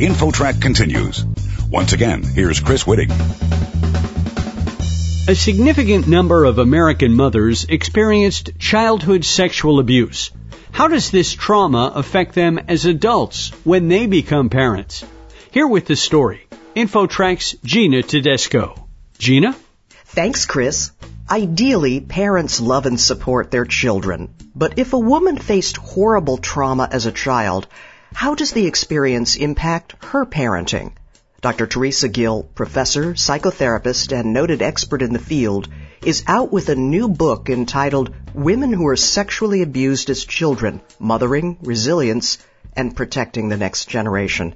InfoTrack continues. Once again, here's Chris Whitting. A significant number of American mothers experienced childhood sexual abuse. How does this trauma affect them as adults when they become parents? Here with the story, InfoTrack's Gina Tedesco. Gina? Thanks, Chris. Ideally, parents love and support their children. But if a woman faced horrible trauma as a child, how does the experience impact her parenting? Dr. Teresa Gill, professor, psychotherapist, and noted expert in the field, is out with a new book entitled Women Who Are Sexually Abused as Children, Mothering, Resilience, and Protecting the Next Generation.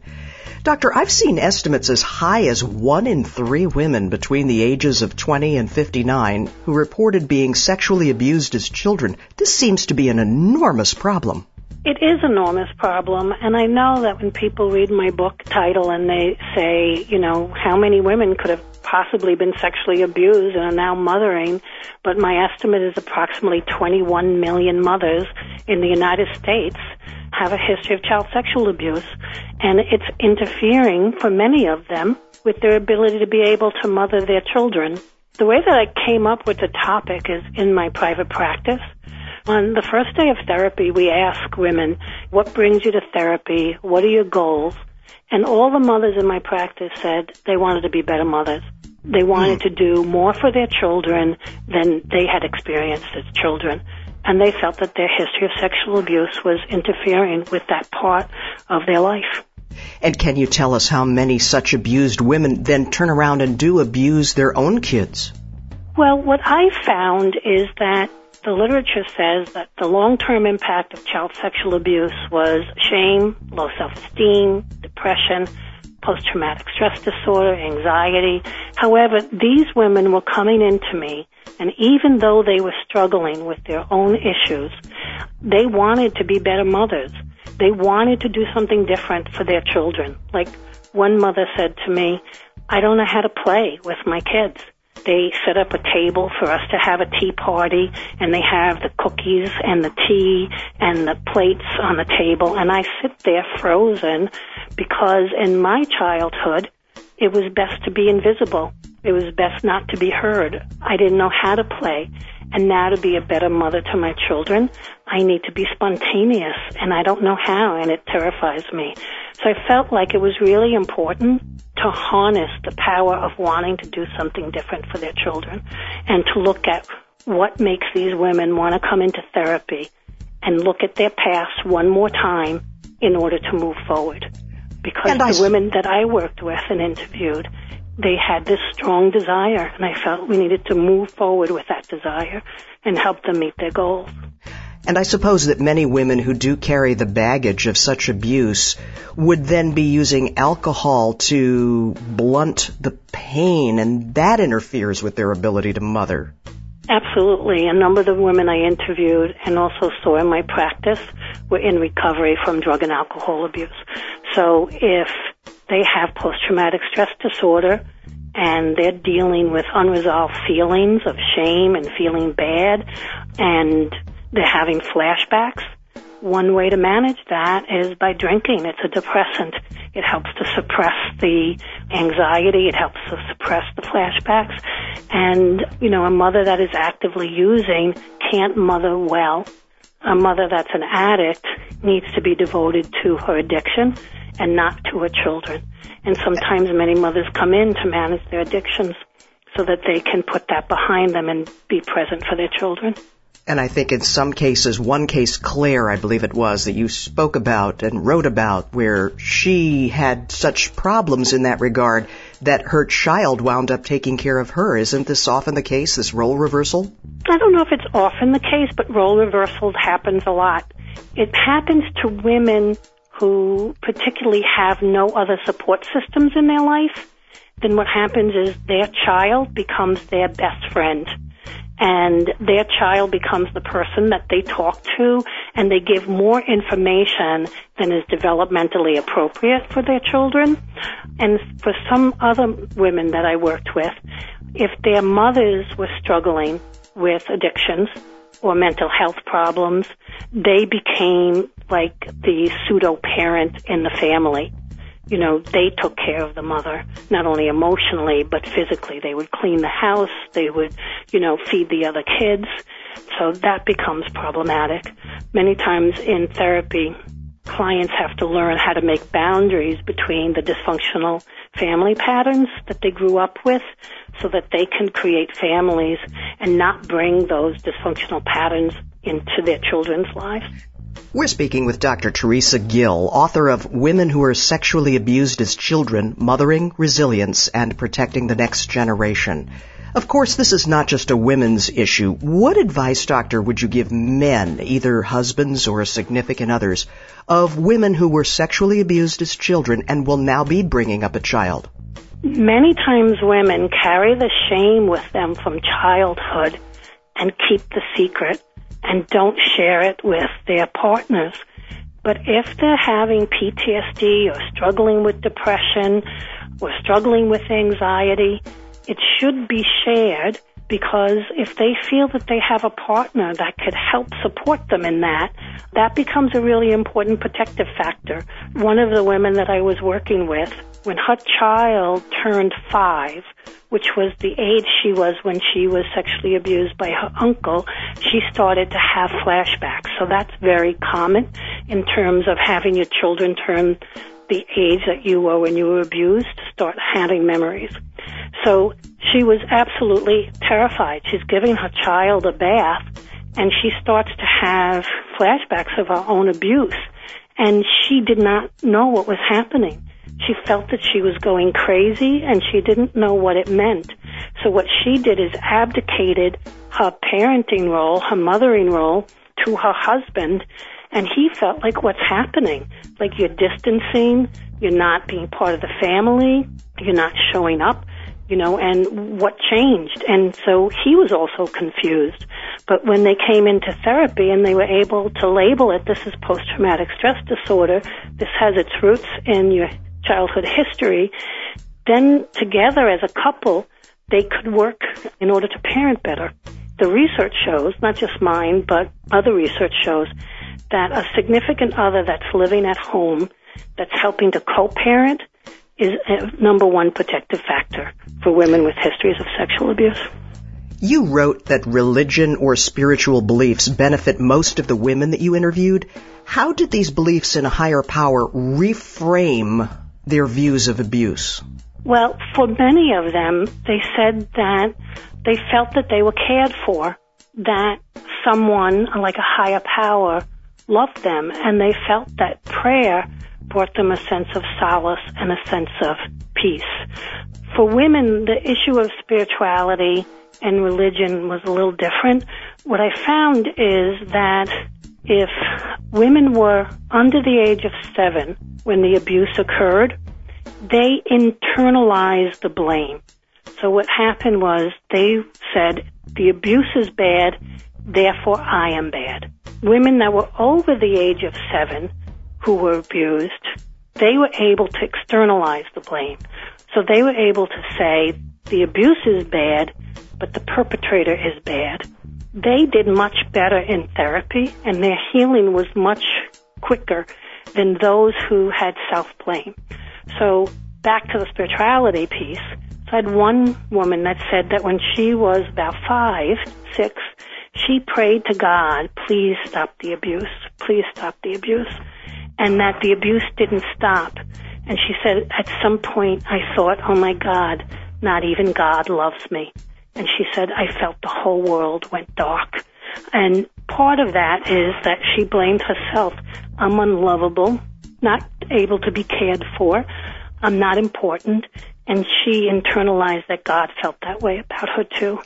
Doctor, I've seen estimates as high as one in three women between the ages of 20 and 59 who reported being sexually abused as children. This seems to be an enormous problem. It is an enormous problem, and I know that when people read my book title and they say, you know, how many women could have possibly been sexually abused and are now mothering, but my estimate is approximately 21 million mothers in the United States have a history of child sexual abuse, and it's interfering for many of them with their ability to be able to mother their children. The way that I came up with the topic is in my private practice. On the first day of therapy, we ask women, what brings you to therapy? What are your goals? And all the mothers in my practice said they wanted to be better mothers. They wanted mm. to do more for their children than they had experienced as children and they felt that their history of sexual abuse was interfering with that part of their life. And can you tell us how many such abused women then turn around and do abuse their own kids? Well, what I found is that the literature says that the long-term impact of child sexual abuse was shame, low self-esteem, depression, post-traumatic stress disorder, anxiety. However, these women were coming into me and even though they were struggling with their own issues, they wanted to be better mothers. They wanted to do something different for their children. Like one mother said to me, I don't know how to play with my kids. They set up a table for us to have a tea party and they have the cookies and the tea and the plates on the table and I sit there frozen because in my childhood, it was best to be invisible. It was best not to be heard. I didn't know how to play. And now to be a better mother to my children, I need to be spontaneous and I don't know how and it terrifies me. So I felt like it was really important to harness the power of wanting to do something different for their children and to look at what makes these women want to come into therapy and look at their past one more time in order to move forward because and the I... women that I worked with and interviewed, they had this strong desire, and I felt we needed to move forward with that desire and help them meet their goals. And I suppose that many women who do carry the baggage of such abuse would then be using alcohol to blunt the pain, and that interferes with their ability to mother. Absolutely. A number of the women I interviewed and also saw in my practice were in recovery from drug and alcohol abuse. So if they have post-traumatic stress disorder and they're dealing with unresolved feelings of shame and feeling bad and they're having flashbacks, one way to manage that is by drinking. It's a depressant. It helps to suppress the anxiety. It helps to suppress the flashbacks. And, you know, a mother that is actively using can't mother well. A mother that's an addict needs to be devoted to her addiction and not to her children. And sometimes many mothers come in to manage their addictions so that they can put that behind them and be present for their children. And I think in some cases, one case, Claire, I believe it was, that you spoke about and wrote about, where she had such problems in that regard that her child wound up taking care of her. Isn't this often the case, this role reversal? I don't know if it's often the case, but role reversal happens a lot. It happens to women who particularly have no other support systems in their life. Then what happens is their child becomes their best friend and their child becomes the person that they talk to and they give more information than is developmentally appropriate for their children. And for some other women that I worked with, if their mothers were struggling with addictions or mental health problems, they became like the pseudo parent in the family. You know, they took care of the mother, not only emotionally, but physically. They would clean the house, they would, you know, feed the other kids. So that becomes problematic. Many times in therapy, clients have to learn how to make boundaries between the dysfunctional family patterns that they grew up with so that they can create families and not bring those dysfunctional patterns into their children's lives. We're speaking with Dr. Teresa Gill, author of Women Who Are Sexually Abused as Children, Mothering, Resilience, and Protecting the Next Generation. Of course, this is not just a women's issue. What advice, doctor, would you give men, either husbands or significant others, of women who were sexually abused as children and will now be bringing up a child? Many times women carry the shame with them from childhood and keep the secret and don't share it with their partners. But if they're having PTSD or struggling with depression or struggling with anxiety, it should be shared because if they feel that they have a partner that could help support them in that, that becomes a really important protective factor. One of the women that I was working with, when her child turned five, which was the age she was when she was sexually abused by her uncle, she started to have flashbacks. So that's very common in terms of having your children turn the age that you were when you were abused, start having memories. So she was absolutely terrified. She's giving her child a bath and she starts to have flashbacks of her own abuse and she did not know what was happening. She felt that she was going crazy and she didn't know what it meant. So what she did is abdicated her parenting role, her mothering role to her husband and he felt like what's happening? Like you're distancing, you're not being part of the family, you're not showing up, you know, and what changed? And so he was also confused. But when they came into therapy and they were able to label it, this is post-traumatic stress disorder, this has its roots in your childhood history, then together as a couple, they could work in order to parent better. The research shows, not just mine, but other research shows that a significant other that's living at home, that's helping to co-parent, is a number one protective factor for women with histories of sexual abuse. You wrote that religion or spiritual beliefs benefit most of the women that you interviewed. How did these beliefs in a higher power reframe their views of abuse? Well, for many of them, they said that they felt that they were cared for, that someone, like a higher power, loved them, and they felt that prayer brought them a sense of solace and a sense of peace. For women, the issue of spirituality and religion was a little different. What I found is that if women were under the age of seven when the abuse occurred, they internalized the blame. So what happened was they said, the abuse is bad, therefore I am bad. Women that were over the age of seven who were abused, they were able to externalize the blame. So they were able to say, the abuse is bad, but the perpetrator is bad. They did much better in therapy and their healing was much quicker than those who had self-blame. So back to the spirituality piece, So I had one woman that said that when she was about five, six, she prayed to God, please stop the abuse, please stop the abuse, and that the abuse didn't stop. And she said, at some point I thought, oh my God, not even God loves me. And she said, I felt the whole world went dark. And part of that is that she blamed herself. I'm unlovable, not able to be cared for. I'm not important. And she internalized that God felt that way about her too.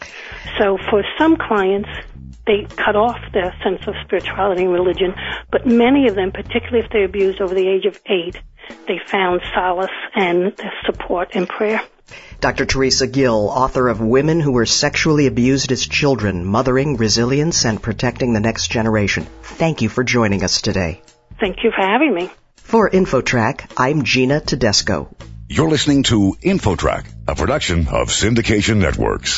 So for some clients, they cut off their sense of spirituality and religion, but many of them, particularly if they're abused over the age of eight, they found solace and support in prayer. Dr. Teresa Gill, author of Women Who Were Sexually Abused as Children, Mothering, Resilience, and Protecting the Next Generation. Thank you for joining us today. Thank you for having me. For InfoTrack, I'm Gina Tedesco. You're listening to InfoTrack, a production of Syndication Networks.